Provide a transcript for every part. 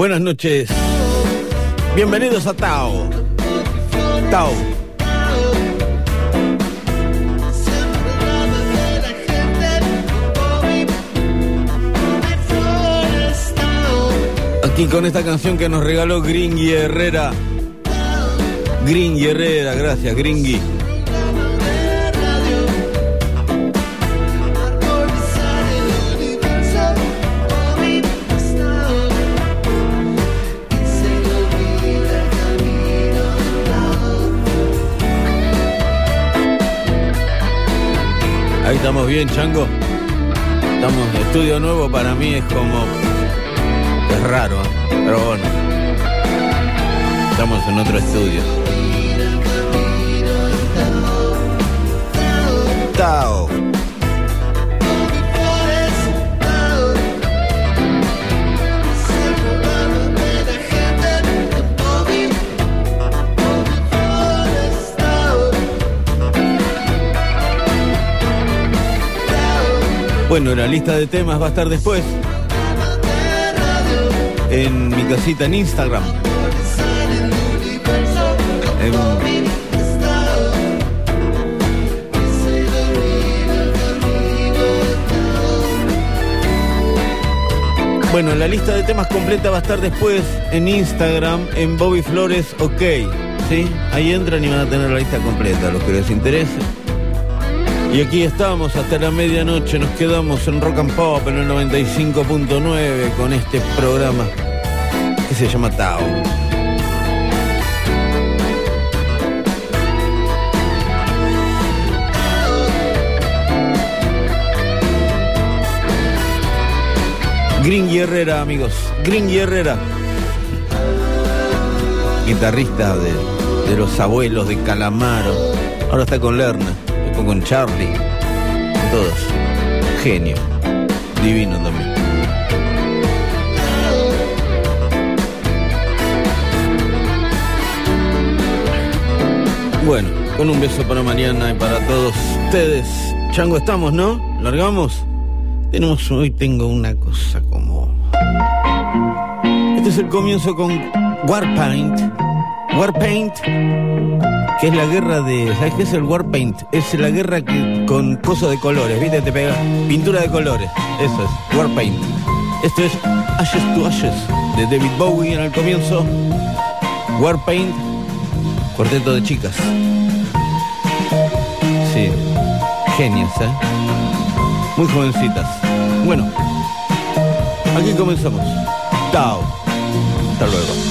Buenas noches. Bienvenidos a Tao. Tao. Aquí con esta canción que nos regaló Gringy Herrera. Gringy Herrera, gracias, Gringy. Estamos bien, Chango. Estamos en estudio nuevo, para mí es como. Es raro, ¿eh? pero bueno. Estamos en otro estudio. Tao. Bueno, la lista de temas va a estar después. En mi casita en Instagram. En- Bueno, la lista de temas completa va a estar después en Instagram, en Bobby Flores OK. ¿Sí? Ahí entran y van a tener la lista completa, los que les interese. Y aquí estamos hasta la medianoche, nos quedamos en Rock and Pop en el 95.9 con este programa que se llama Tao. Green amigos. Green. Guitarrista de, de los abuelos de Calamaro. Ahora está con Lerna, con Charlie. Todos. Genio. Divino también. Bueno, con un beso para mañana y para todos ustedes. Chango, estamos, ¿no? ¿Largamos? Tenemos, hoy tengo una cosa como... Este es el comienzo con Warpaint. Warpaint, que es la guerra de... ¿Sabes qué es el Warpaint? Es la guerra con cosas de colores, ¿viste? Te pega pintura de colores. Eso es, Warpaint. Esto es Ashes to Ashes, de David Bowie en el comienzo. Warpaint, cuarteto de chicas. Sí, genios, ¿eh? Muy jovencitas. Bueno, aquí comenzamos. Chao. Hasta luego.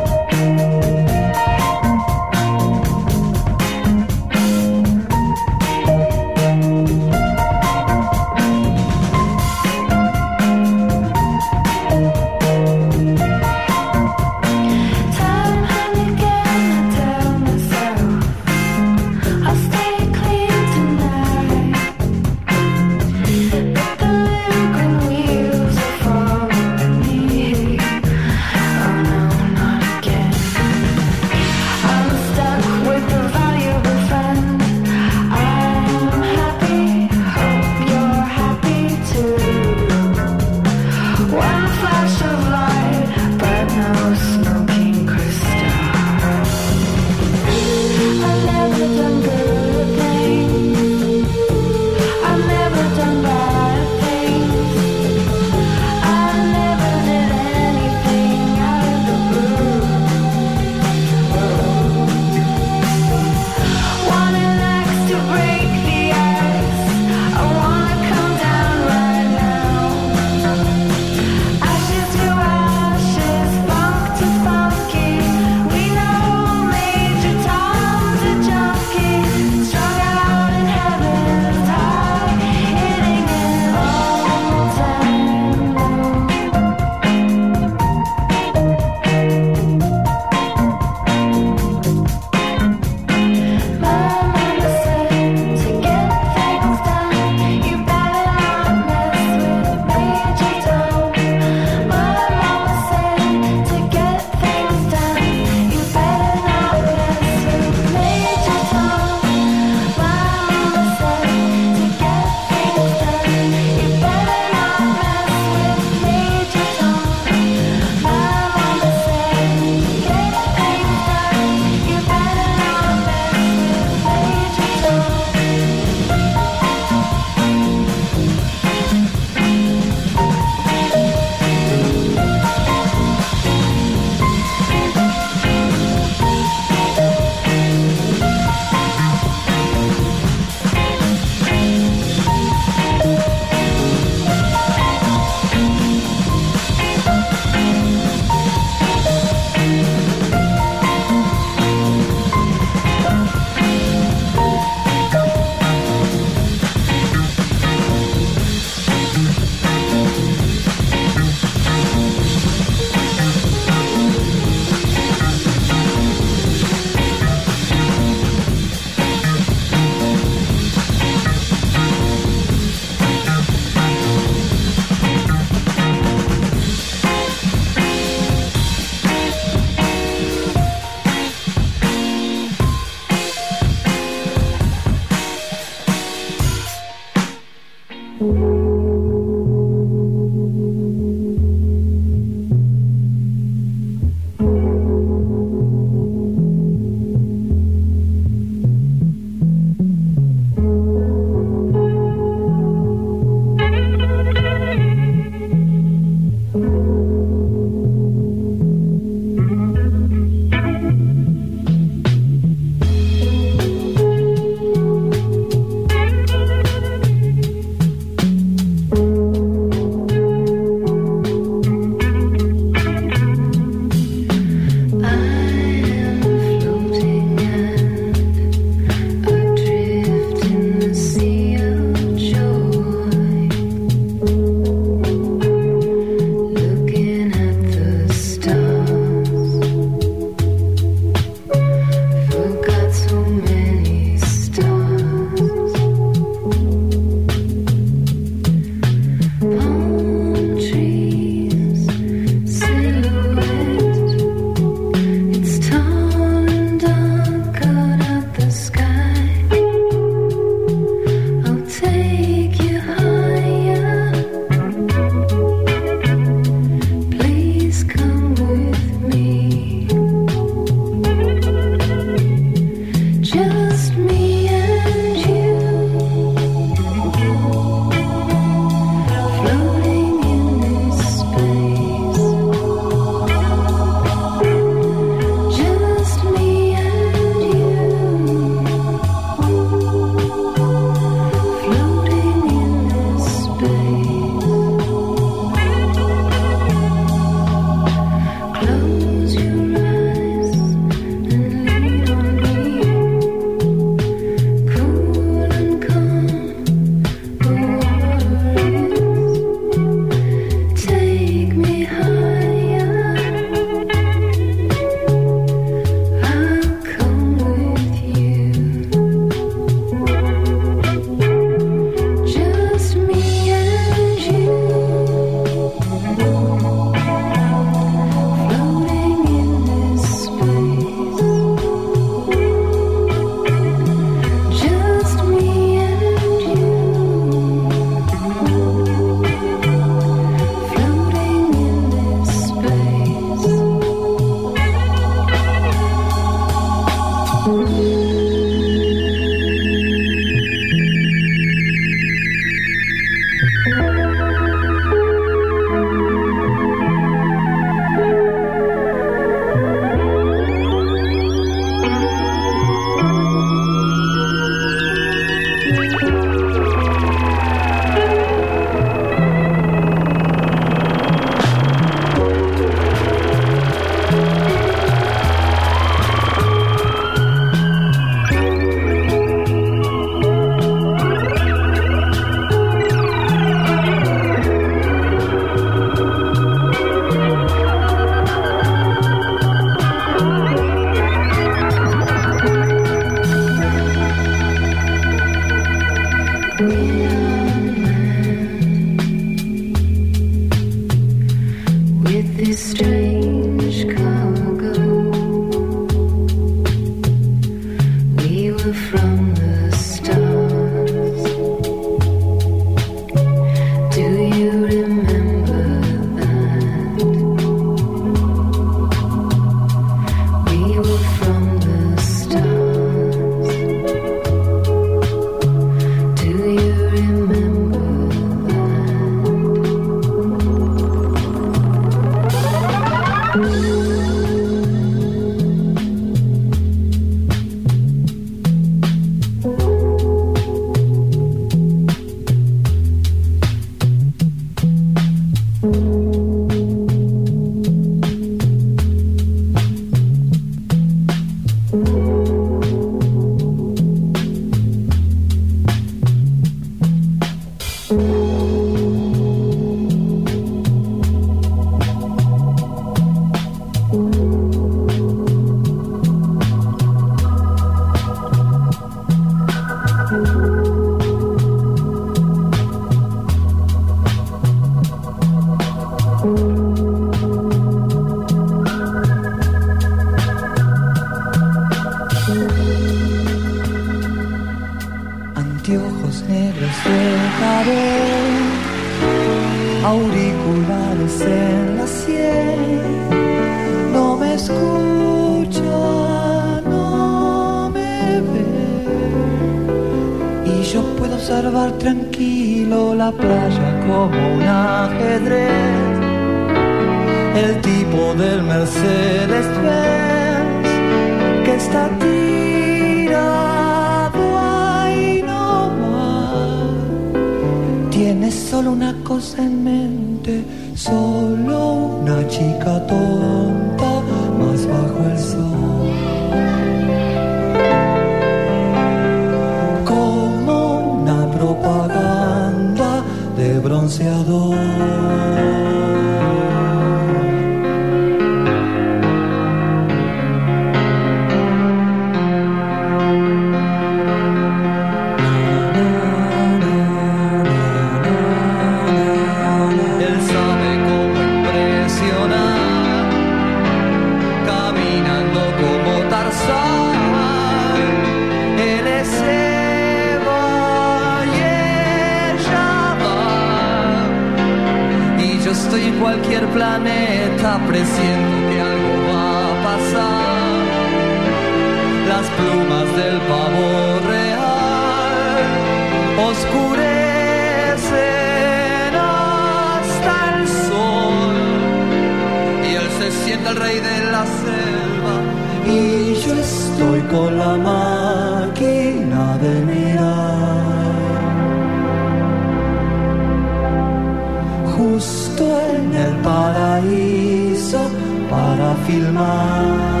My.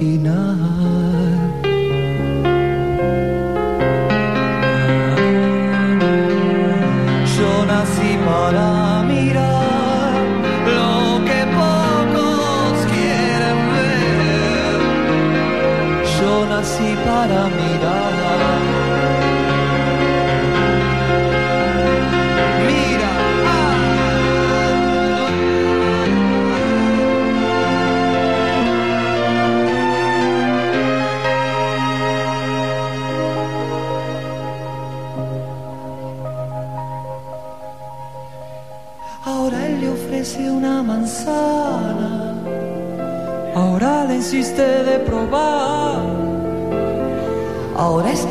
hinahangad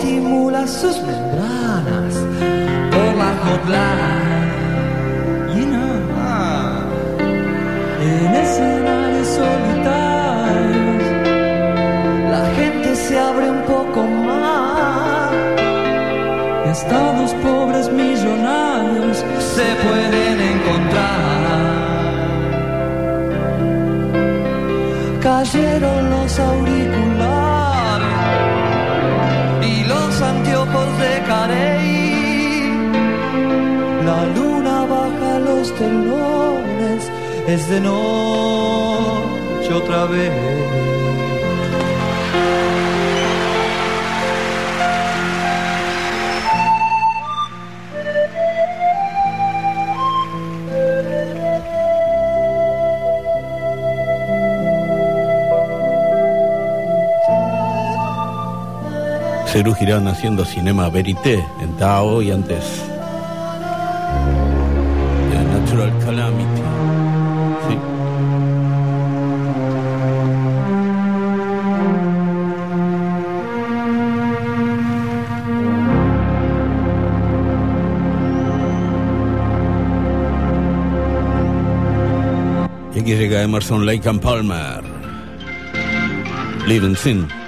simula sus membranas por la hotline. You know, ah. en escenarios solitarios la gente se abre un poco más. Estados pobres millonarios se pueden encontrar. Cayeron los auriculares los temblores, es de noche otra vez. Cerú Girán haciendo Cinema Verité en Tao y antes Emerson, Lake and Palmer. Living Sin.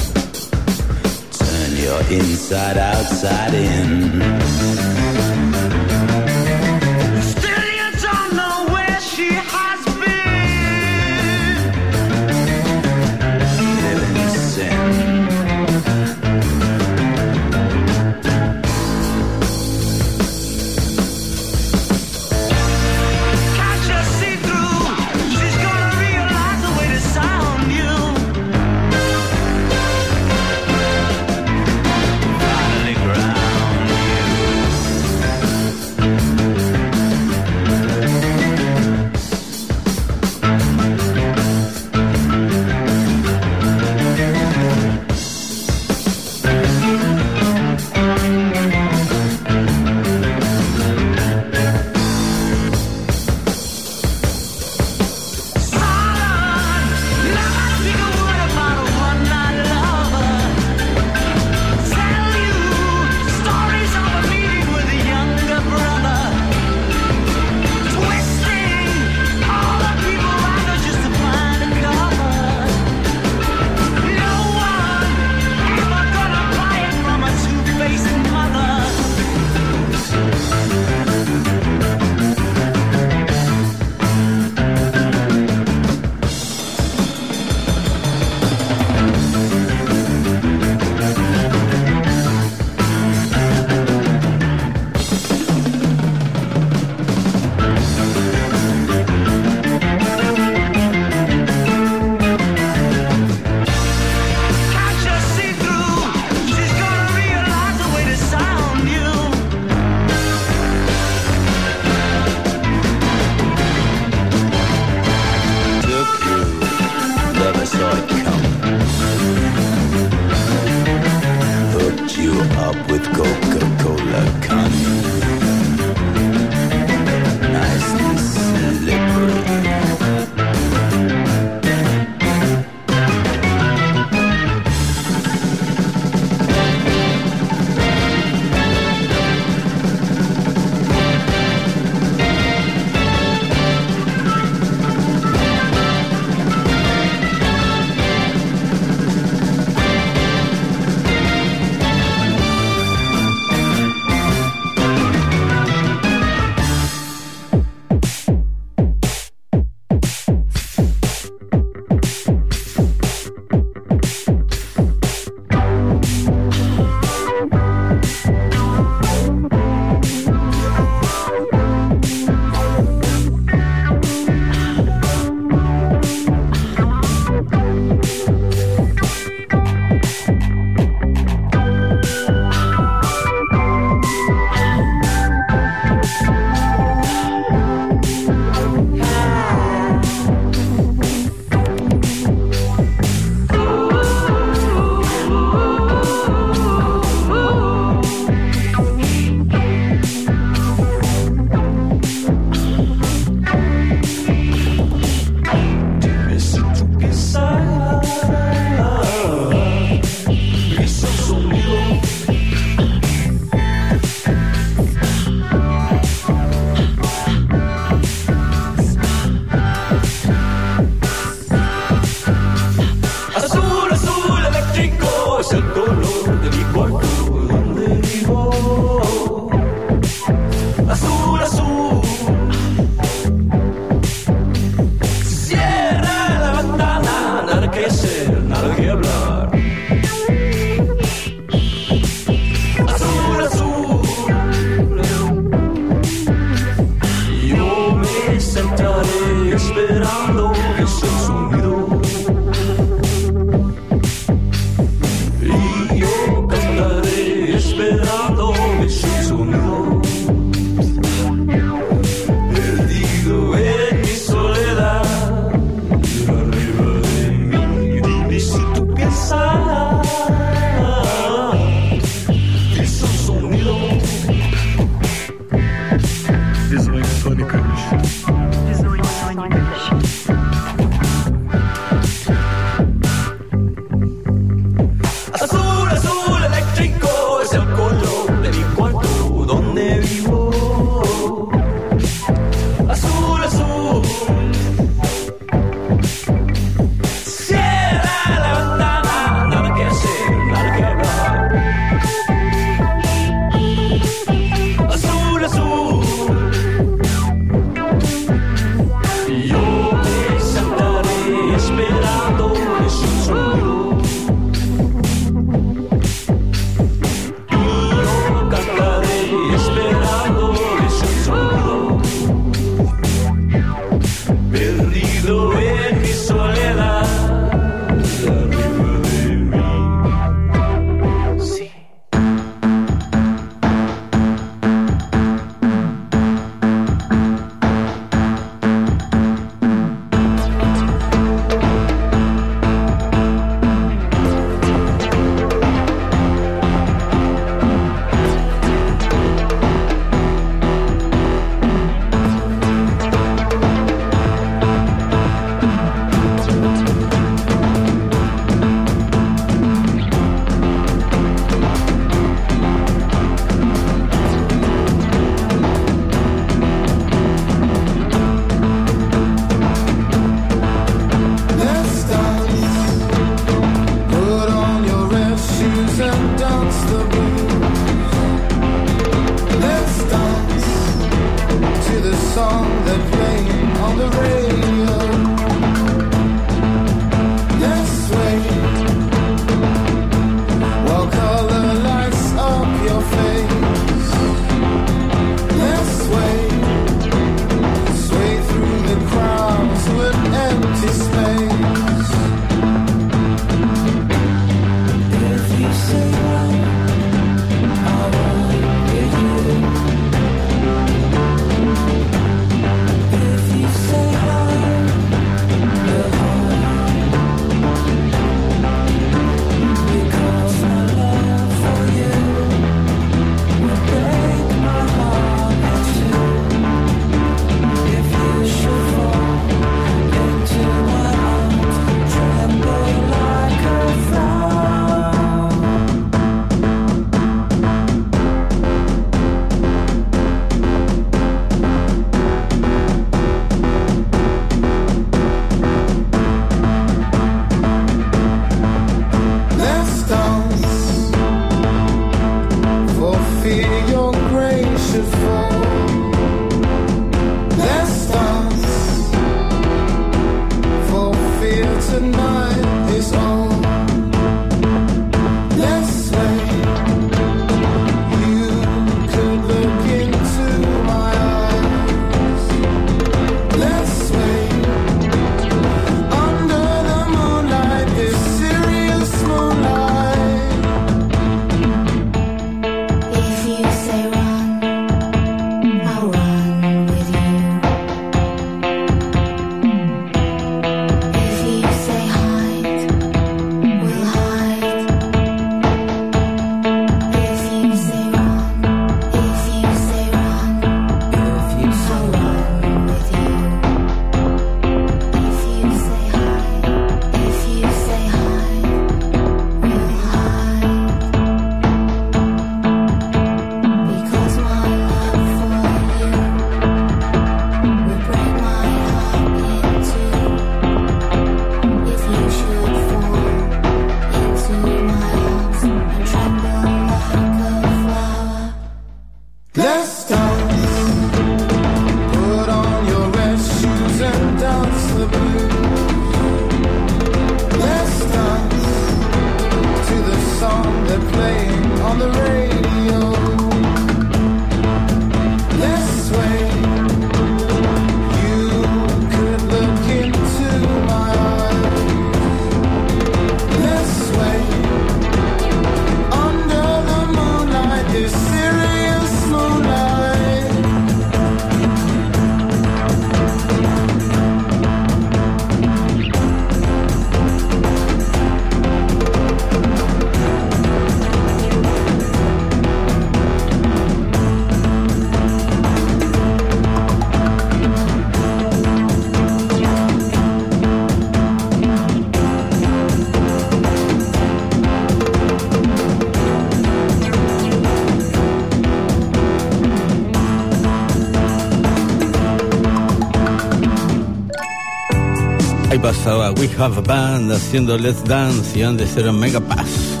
We Have a Band haciendo Let's Dance y antes era Megapass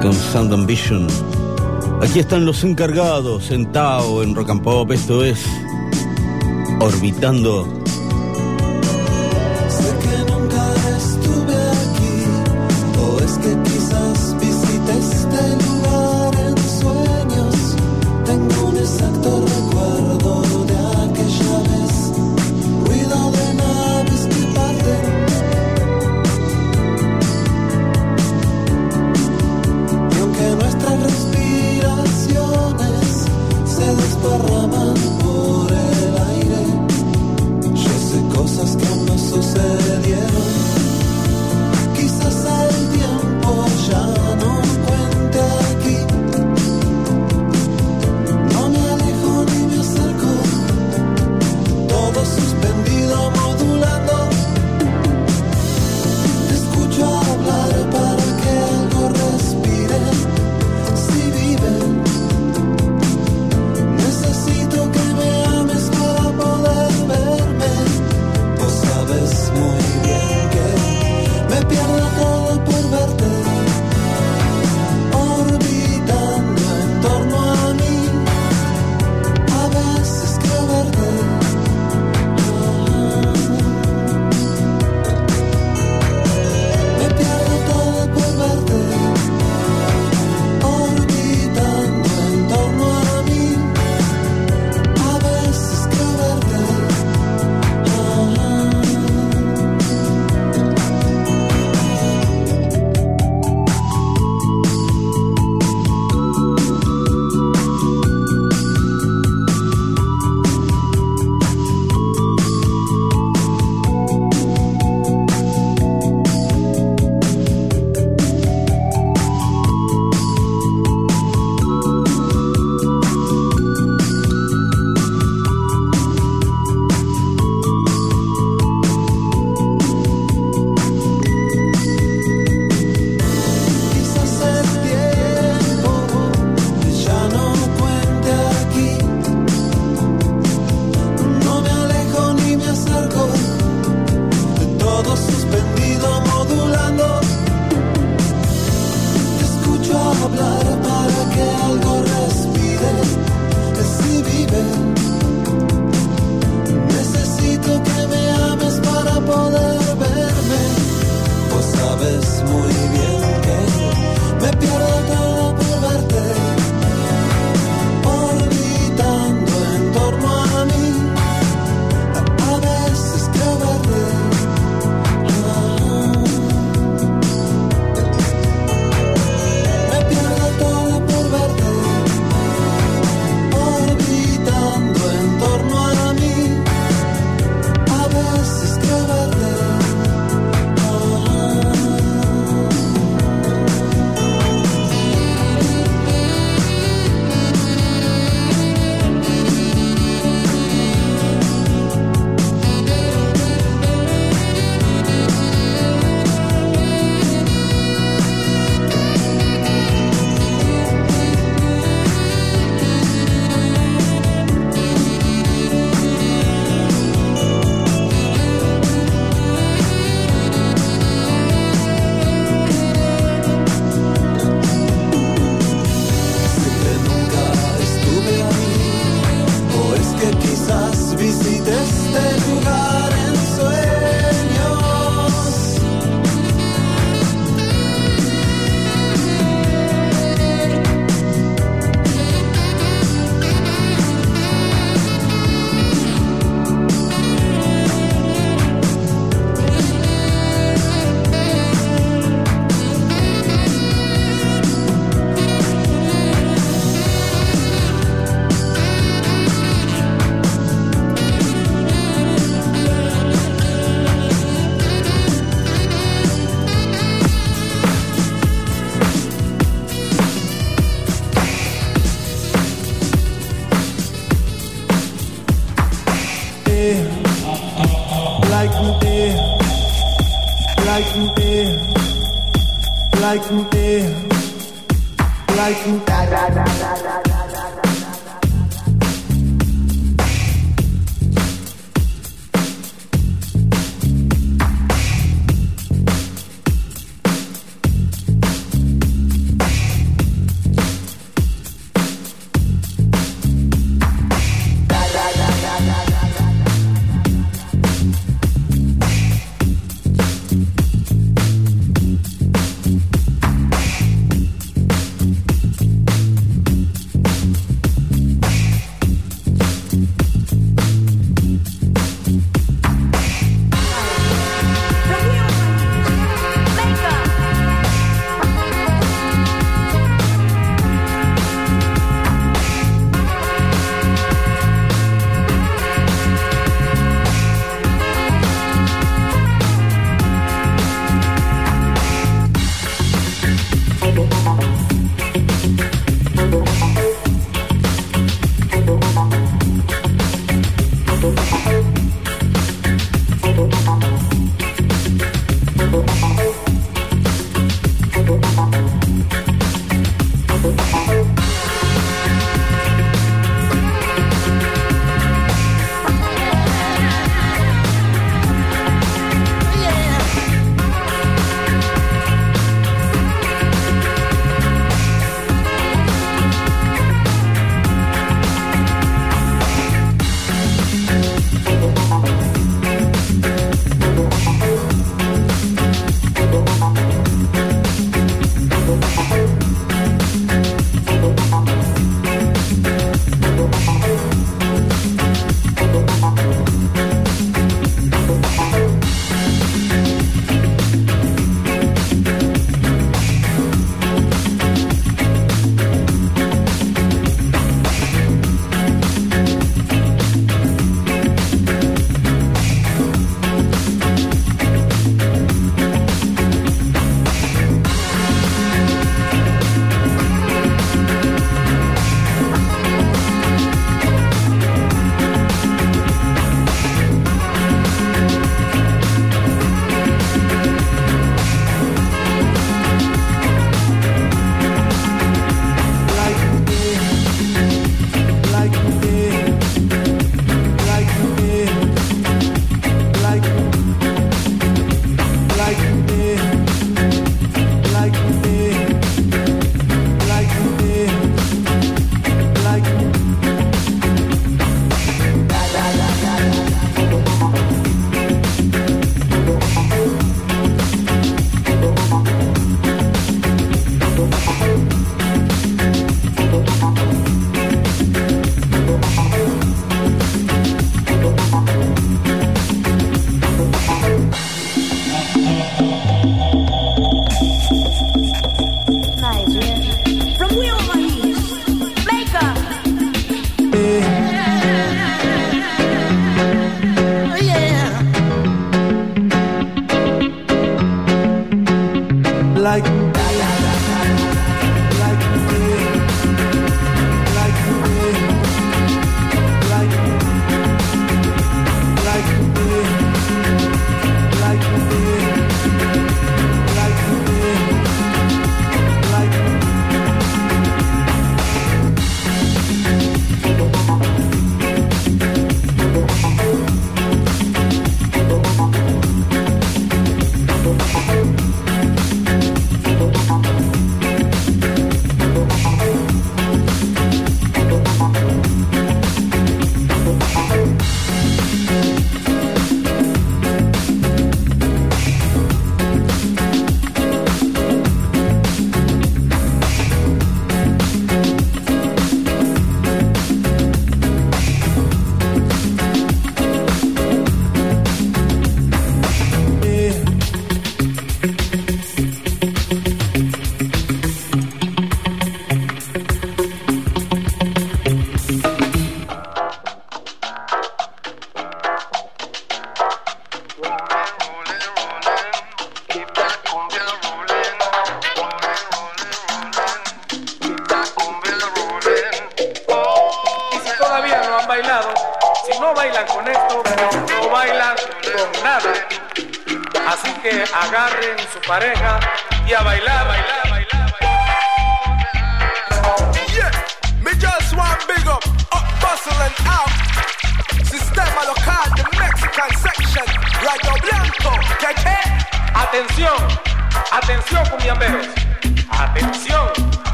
con Sound and Aquí están los encargados, sentado en Rock and Pop, esto es Orbitando. like me there, like me there, like me da da da da.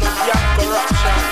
corruption.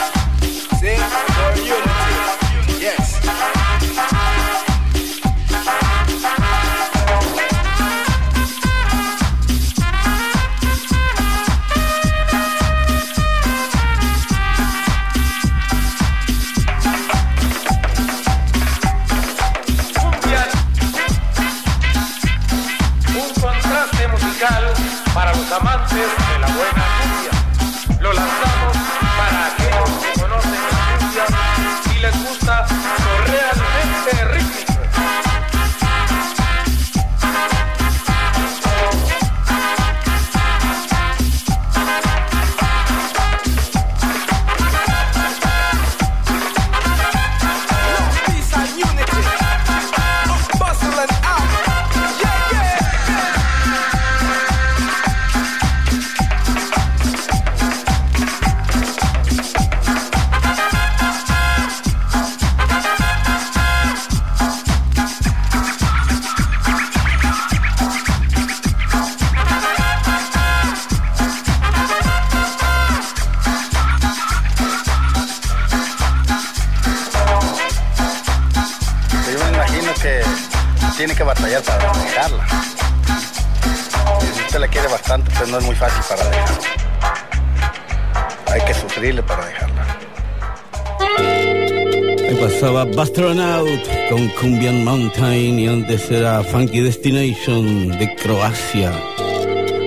será Funky Destination de Croacia.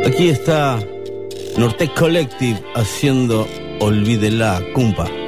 Aquí está Nortec Collective haciendo Olvídela, cumpa.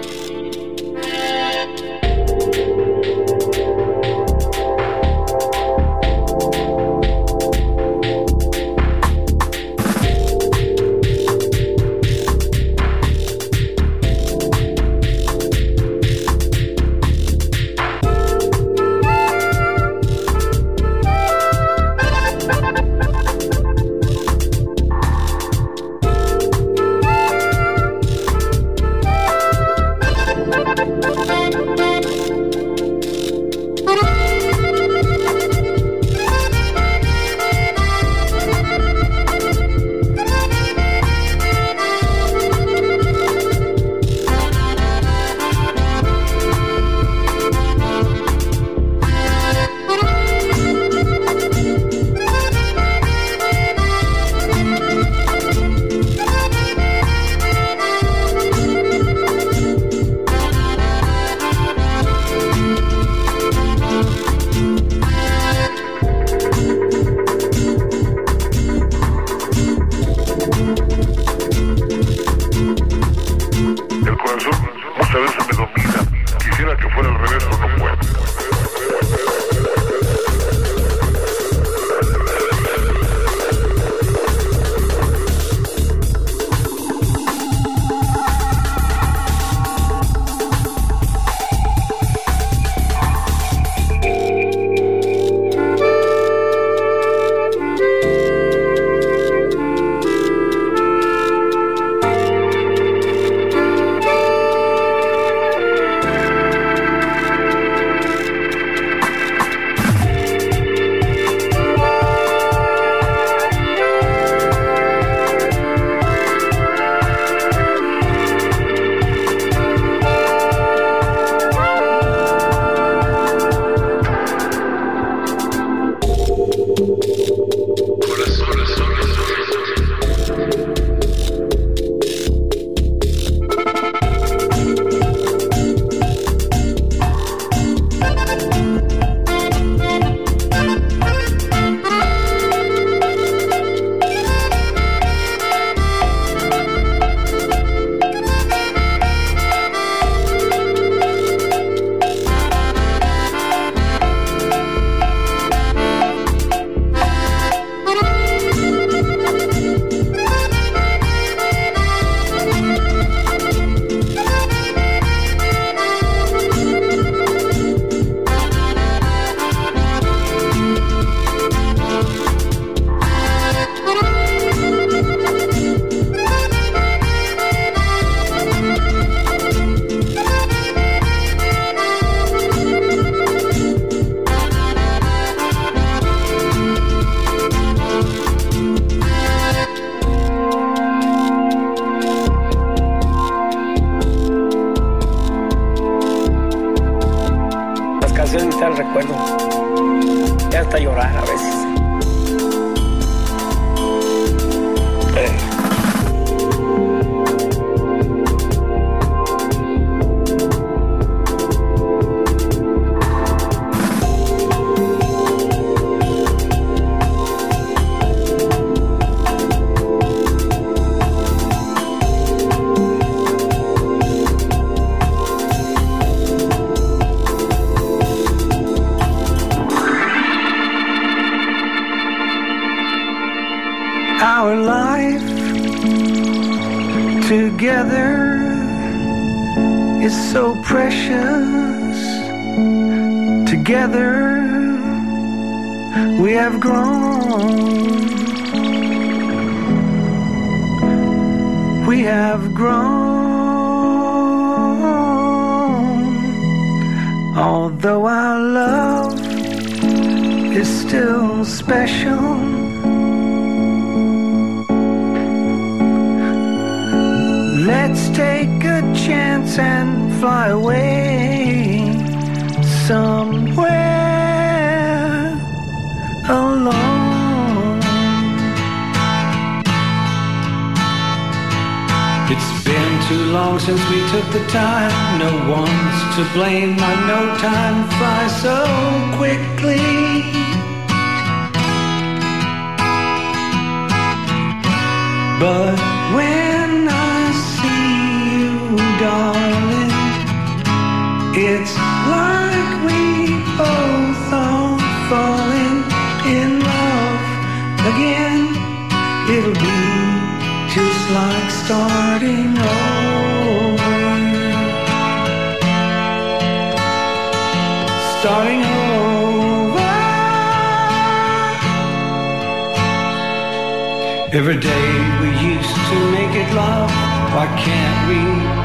Every day we used to make it love. Why can't we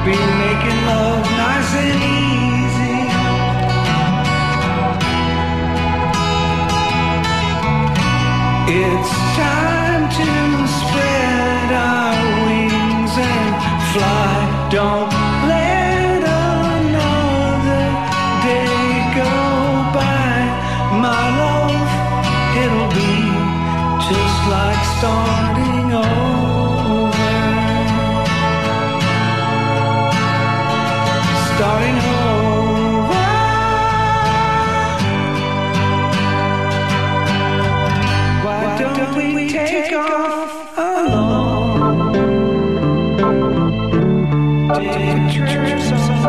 be making love nice and easy? It's time to spread our wings and fly. Don't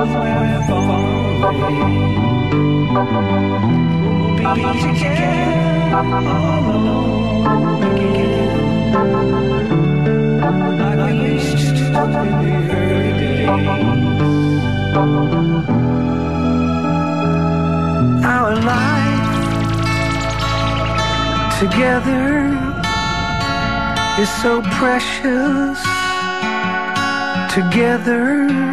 away. We'll be together all again. Like we used to in the early days. Our life together is so precious. Together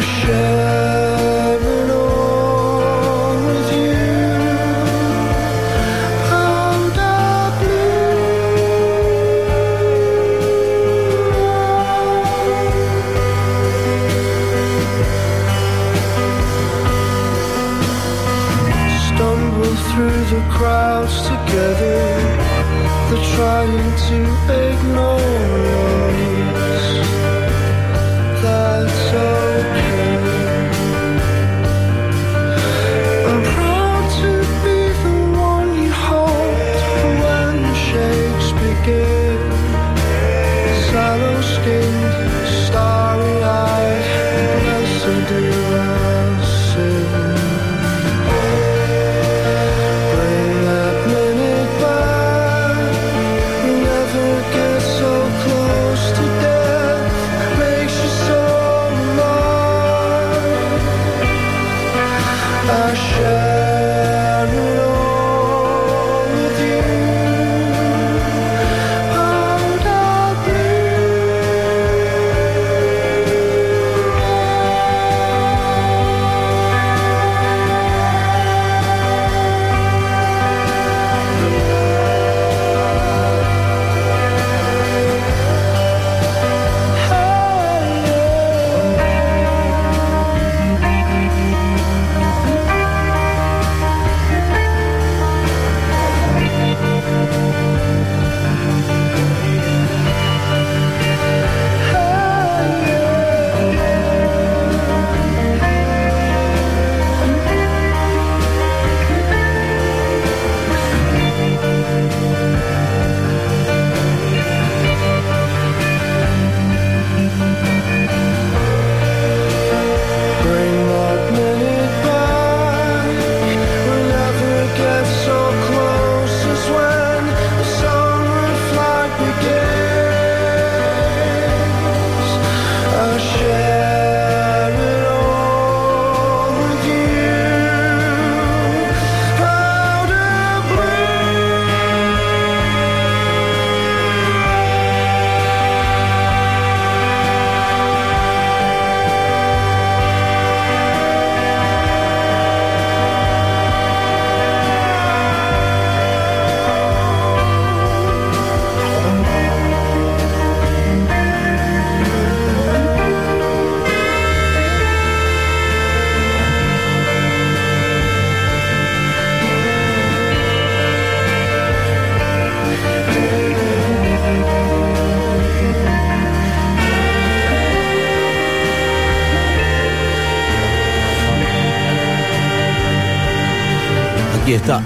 share.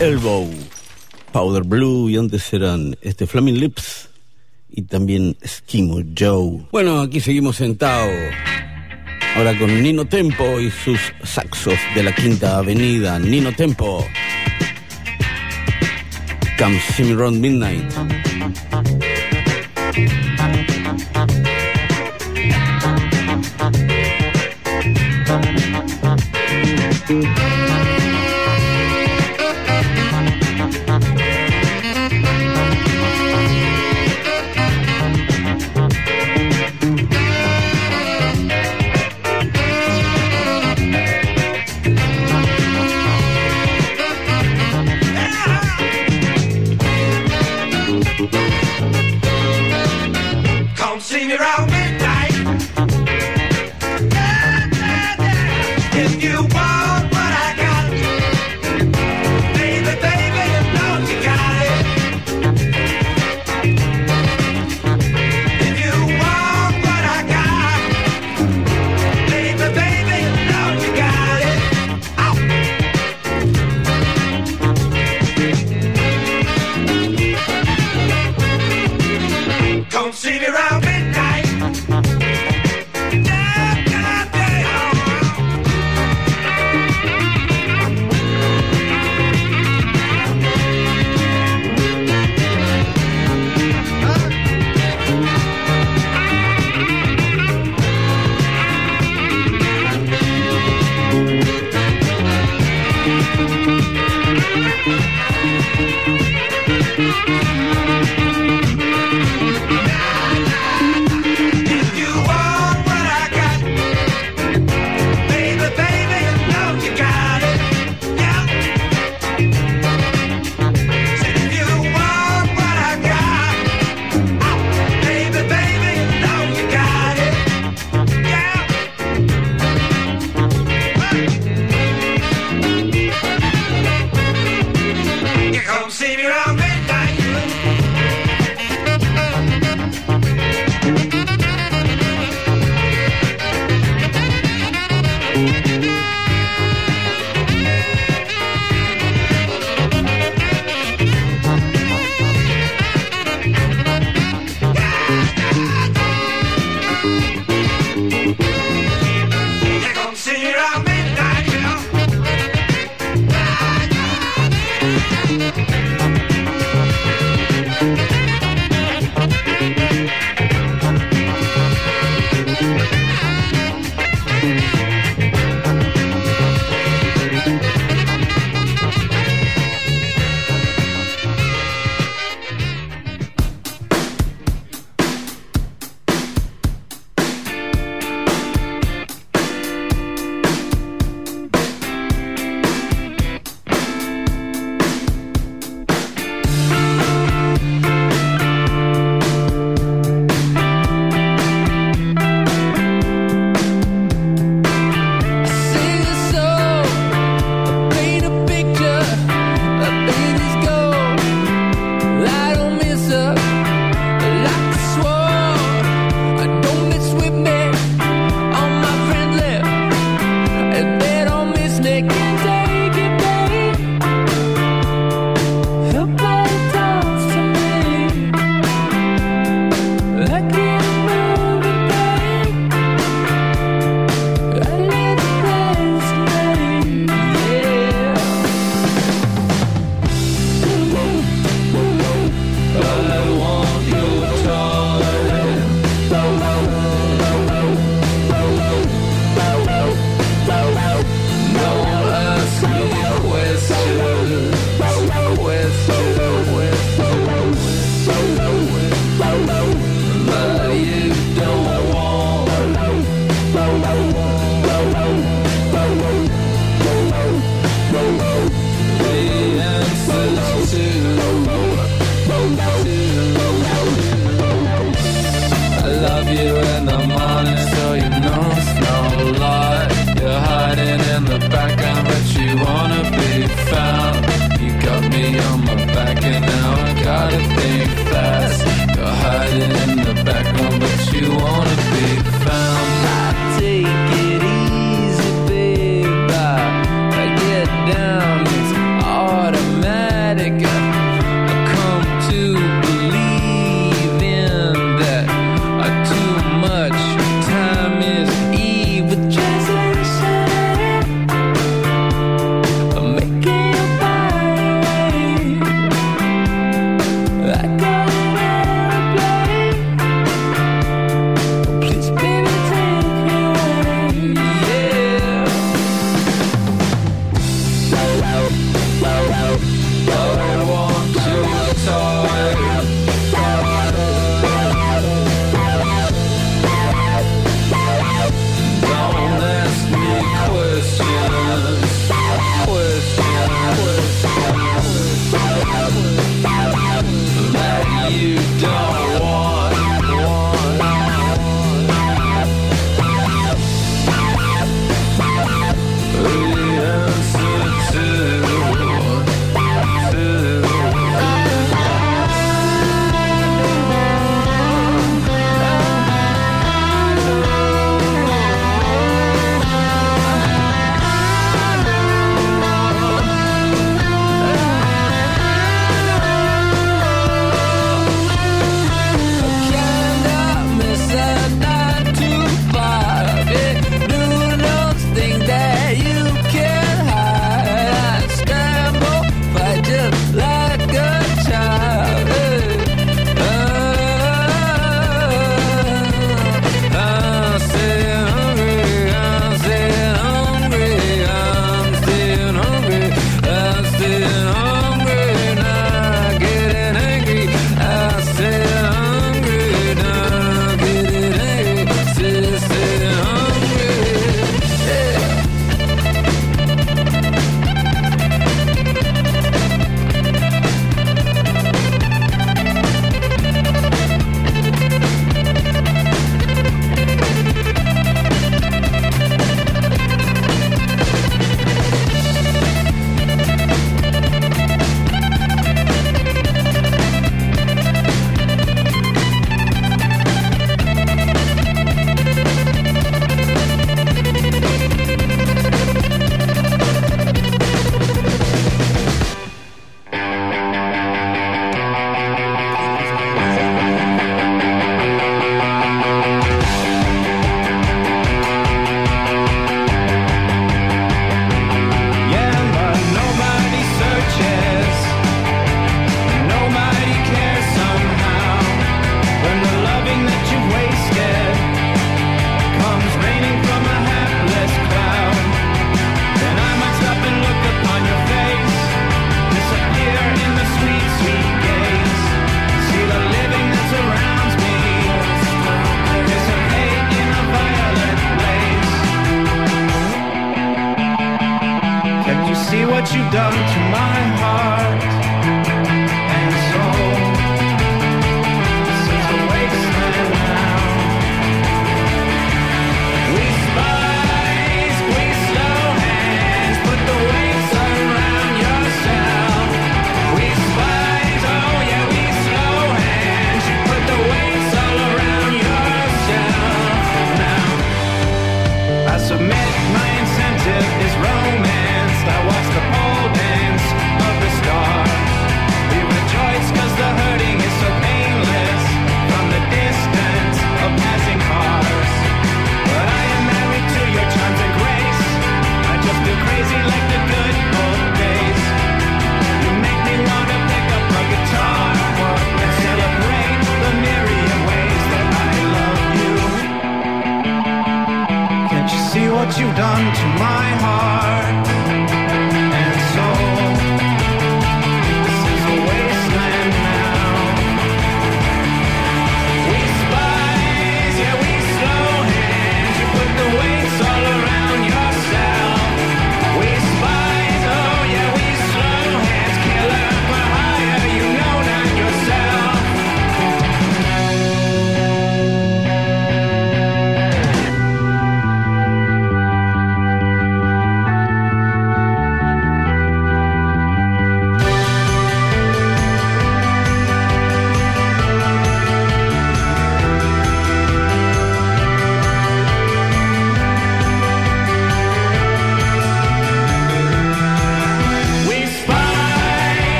Elbow, Powder Blue y antes eran este Flaming Lips y también Skimo Joe. Bueno, aquí seguimos sentados. Ahora con Nino Tempo y sus saxos de la Quinta Avenida. Nino Tempo. Come see me round midnight.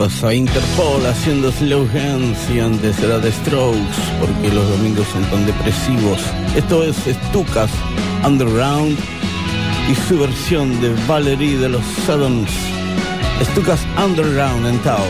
Ahí pasó Interpol haciendo Slow Hands y antes era The Strokes porque los domingos son tan depresivos. Esto es Stukas Underground y su versión de Valerie de los Sodoms. Stukas Underground en Tao.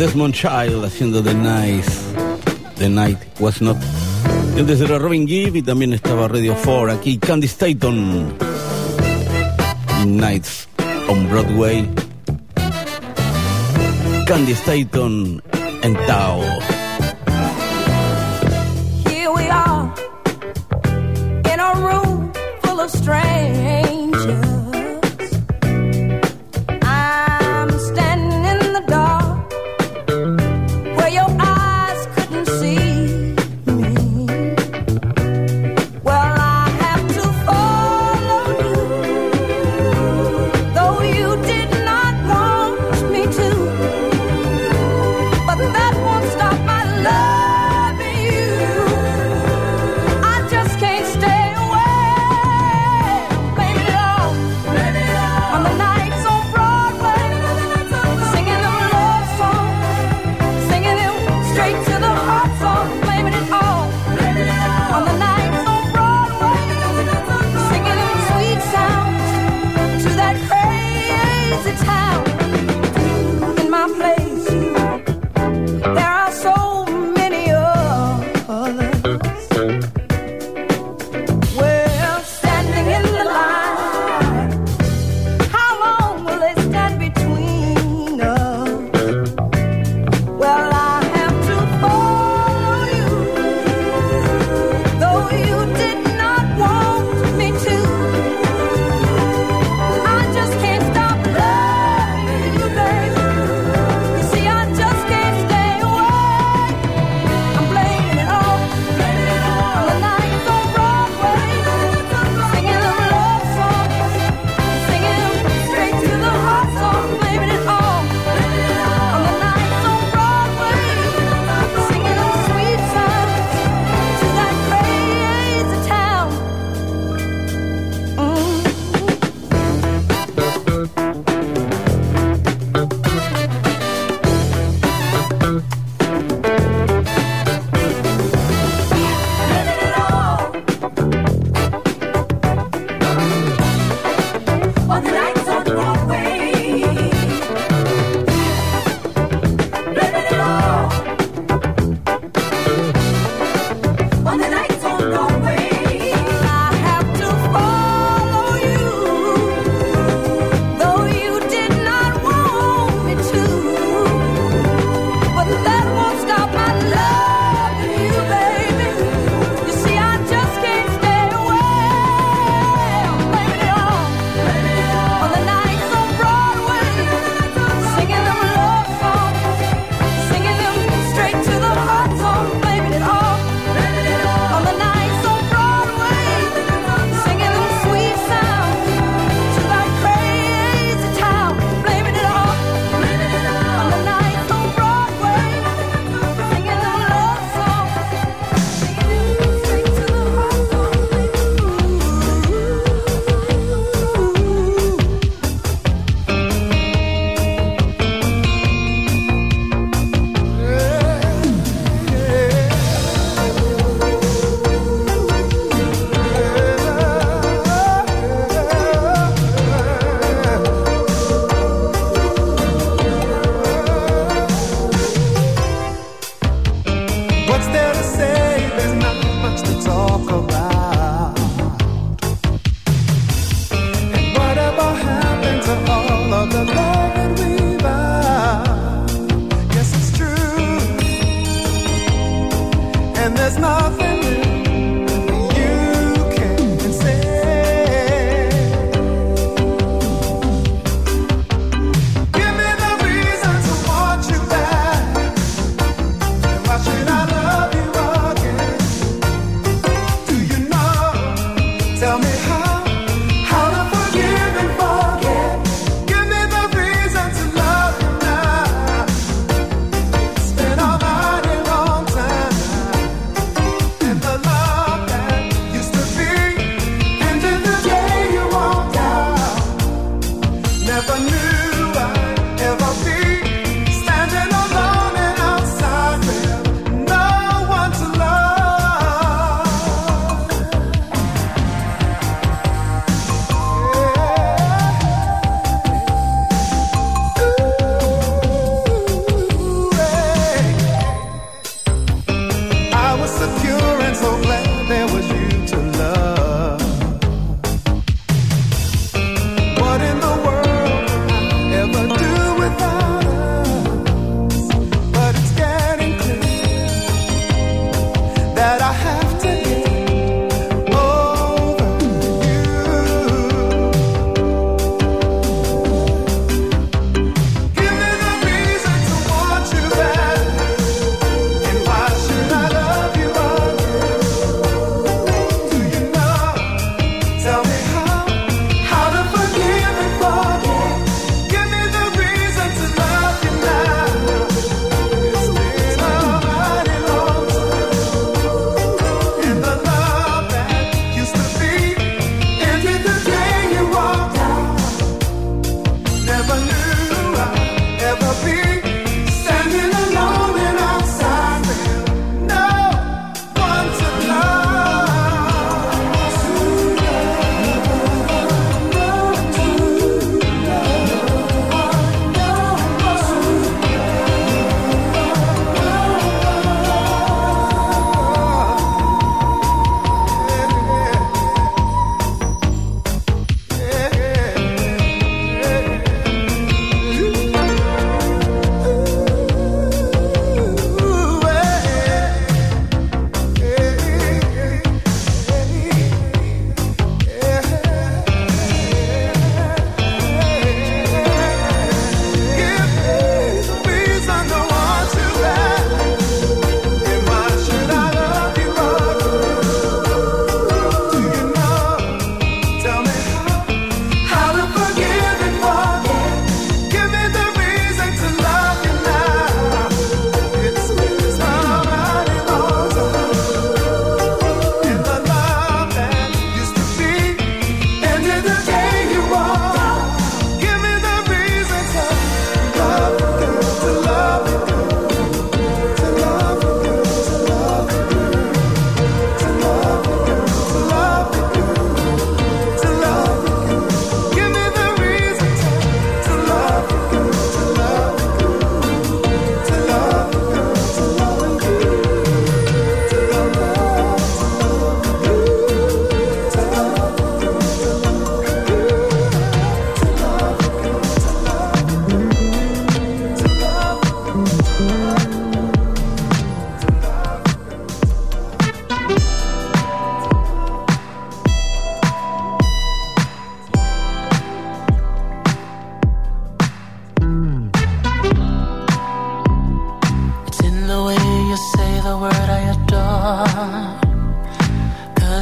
Desmond Child haciendo The Night. The Night Was Not. Y antes era Robin Gibb y también estaba Radio 4. Aquí Candy Staton. Nights on Broadway. Candy Staton en Tao.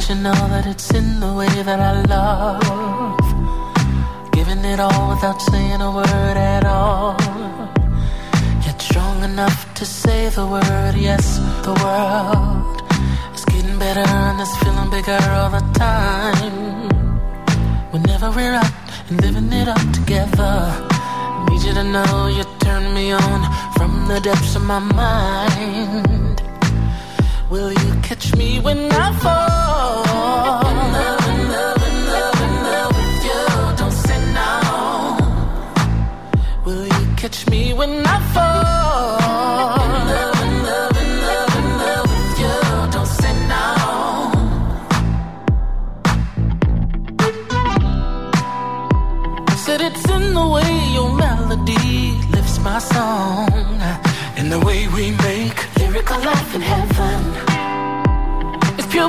You know that it's in the way that I love. Giving it all without saying a word at all. Yet strong enough to say the word, yes, the world is getting better and it's feeling bigger all the time. Whenever we're out and living it up together, need you to know you turn me on from the depths of my mind. Will you catch me when I fall? In love, in love, in love, in love with you. Don't say no. Will you catch me when I fall? In love, in love, in love, in love with you. Don't say no. Said it's in the way your melody lifts my song, in the way we make lyrical life in heaven.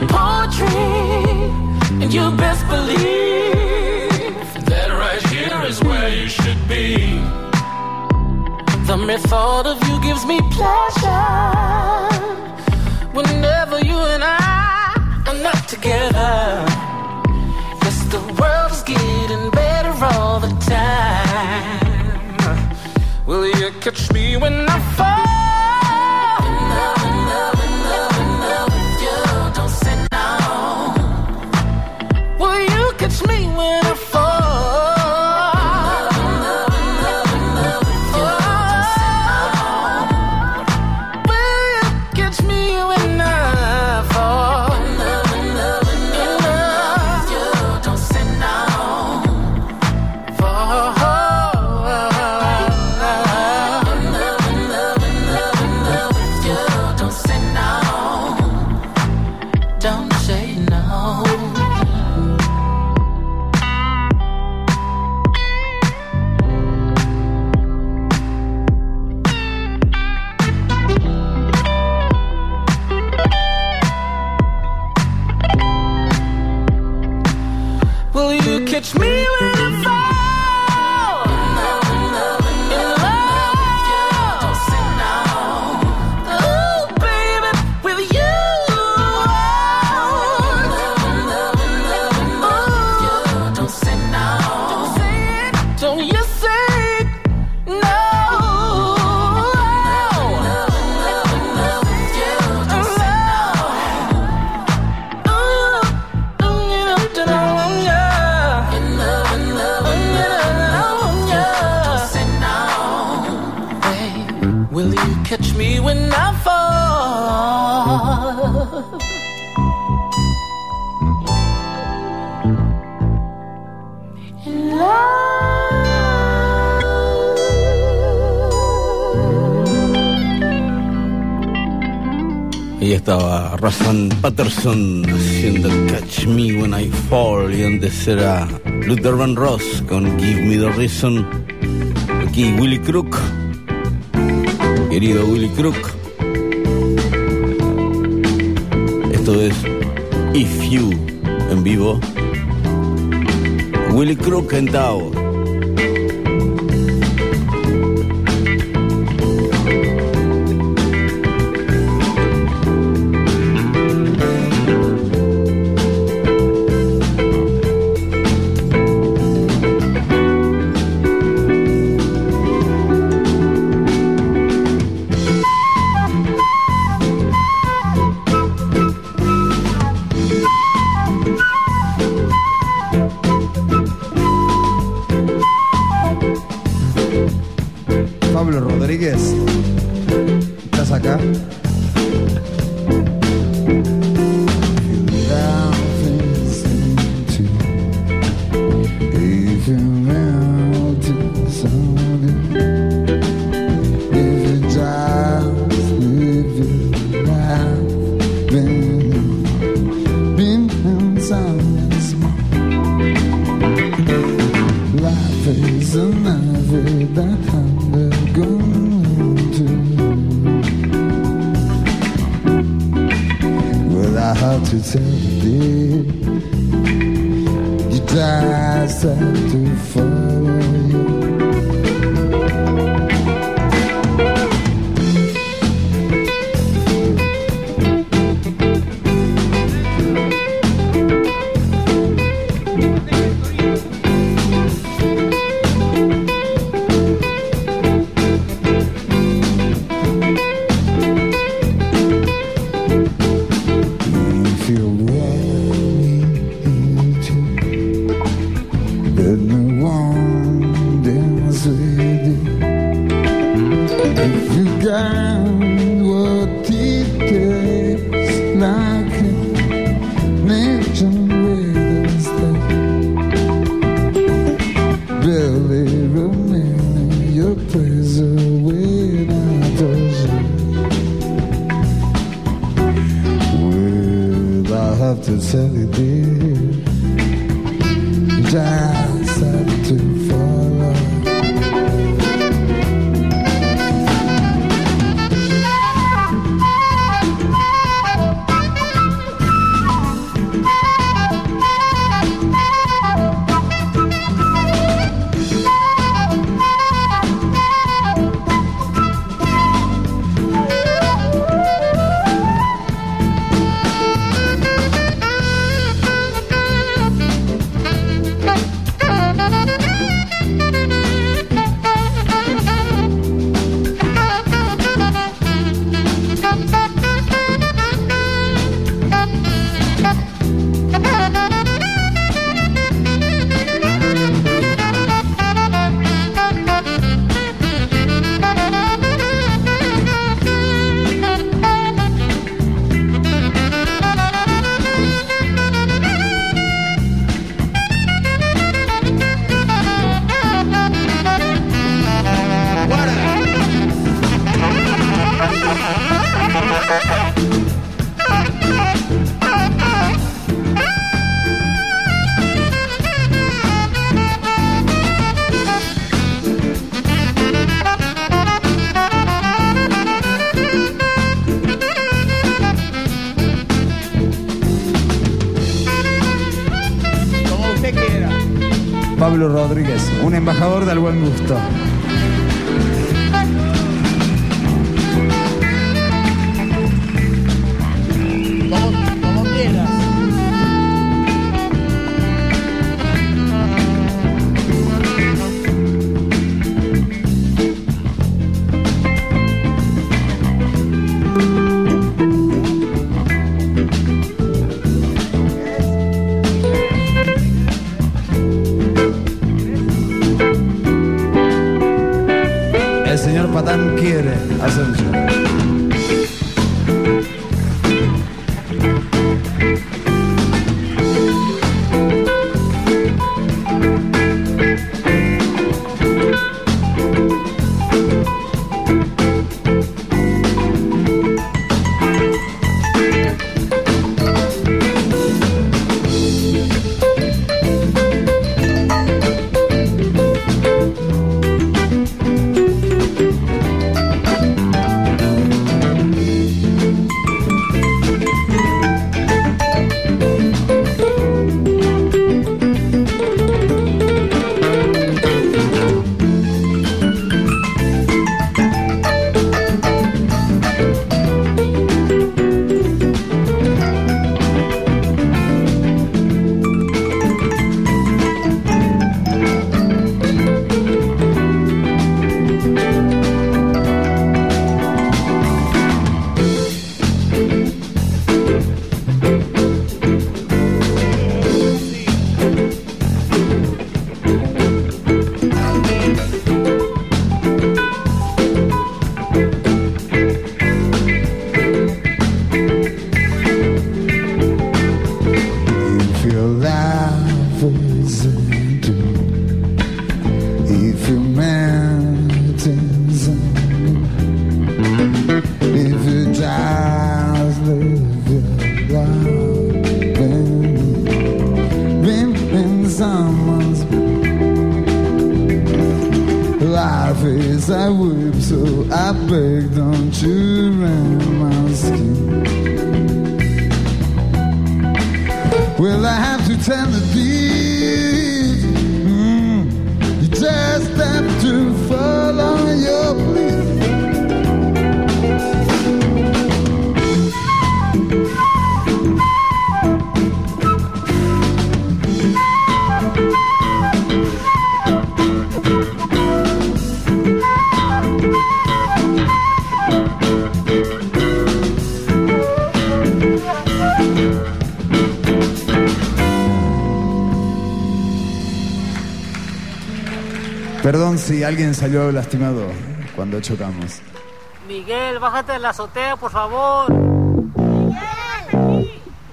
Pure poetry, and you best believe that right here is where you should be. The mere thought of you gives me pleasure. Whenever you and I are not together. Yes, the world is getting better all the time. Will you catch me when I estaba Razan Patterson haciendo Catch Me When I Fall y antes era Luther Van Ross con Give Me the Reason. Aquí Willy Crook, querido Willy Crook. Esto es If You en vivo. Willy Crook en. Pablo Rodríguez, un embajador del buen gusto. Si alguien salió lastimado cuando chocamos. Miguel, bájate de la azotea, por favor.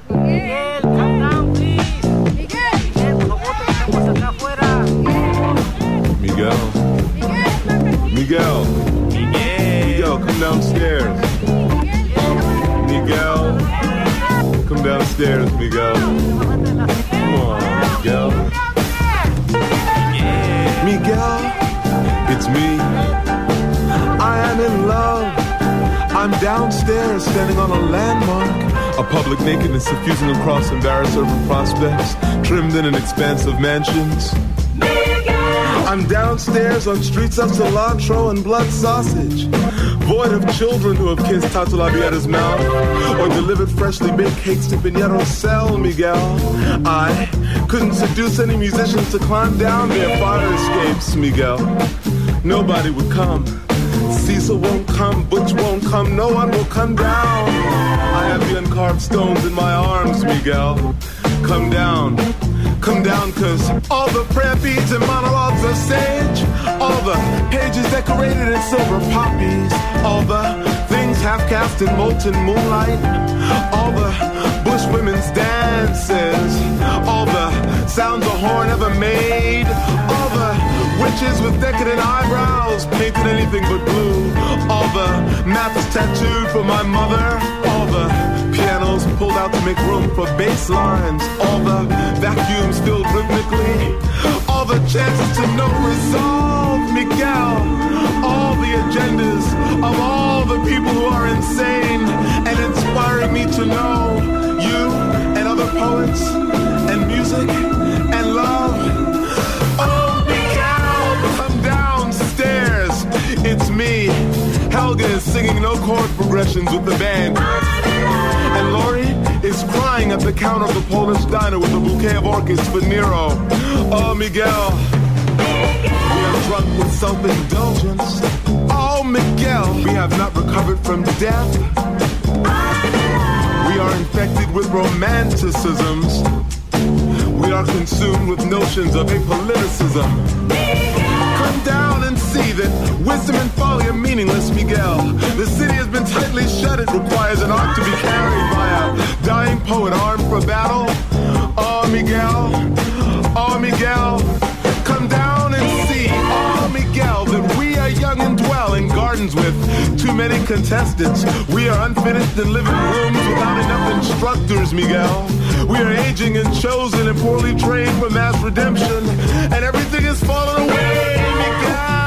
Miguel, come down, please. Miguel, por favor, te dejamos acá afuera. Miguel. Miguel. Miguel, come downstairs. Miguel. Come downstairs, Miguel. Downstairs standing on a landmark. A public nakedness suffusing across embarrassed urban prospects, trimmed in an expanse of mansions. I'm downstairs on streets of cilantro and blood sausage, void of children who have kissed Tato Labietta's mouth, or delivered freshly baked cakes to Pinheiro Cell, Miguel. I couldn't seduce any musicians to climb down their fire escapes, Miguel. Nobody would come. Cecil won't come, Butch won't come, no one will come down. I have the uncarved stones in my arms, Miguel. Come down, come down, cause all the prayer beads and monologues are sage. All the pages decorated in silver poppies. All the things half cast in molten moonlight. All the bush women's dances. All the sounds a horn ever made. All witches with decadent eyebrows painted anything but blue. All the maps tattooed for my mother. All the pianos pulled out to make room for bass lines. All the vacuums filled rhythmically. All the chances to know resolve, Miguel. All the agendas of all the people who are insane and inspiring me to know you and other poets and music and love. Is singing no chord progressions with the band. And Lori is crying at the counter of the Polish diner with a bouquet of orchids for Nero. Oh, Miguel. We are drunk with self-indulgence. Oh, Miguel. We have not recovered from death. We are infected with romanticisms. We are consumed with notions of apoliticism. That wisdom and folly are meaningless, Miguel. The city has been tightly shut. It requires an ark to be carried by a dying poet armed for battle. Oh, Miguel. Oh, Miguel. Come down and see. Oh, Miguel, that we are young and dwell in gardens with too many contestants. We are unfinished in living rooms without enough instructors, Miguel. We are aging and chosen and poorly trained for mass redemption. And everything is falling away, Miguel.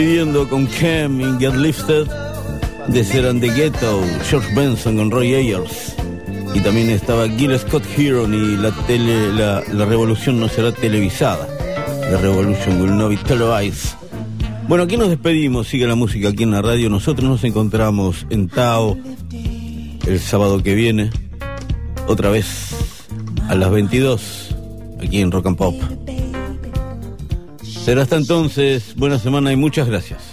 Despidiendo con Cam y Get Lifted de Seran the Ghetto, George Benson con Roy Ayers. Y también estaba Gil Scott Heron y la, tele, la revolución no será televisada. The Revolution will not be televised. Bueno, aquí nos despedimos, sigue la música aquí en la radio. Nosotros nos encontramos en Tao el sábado que viene, otra vez a las 22, aquí en Rock and Pop. Será hasta entonces, buena semana y muchas gracias.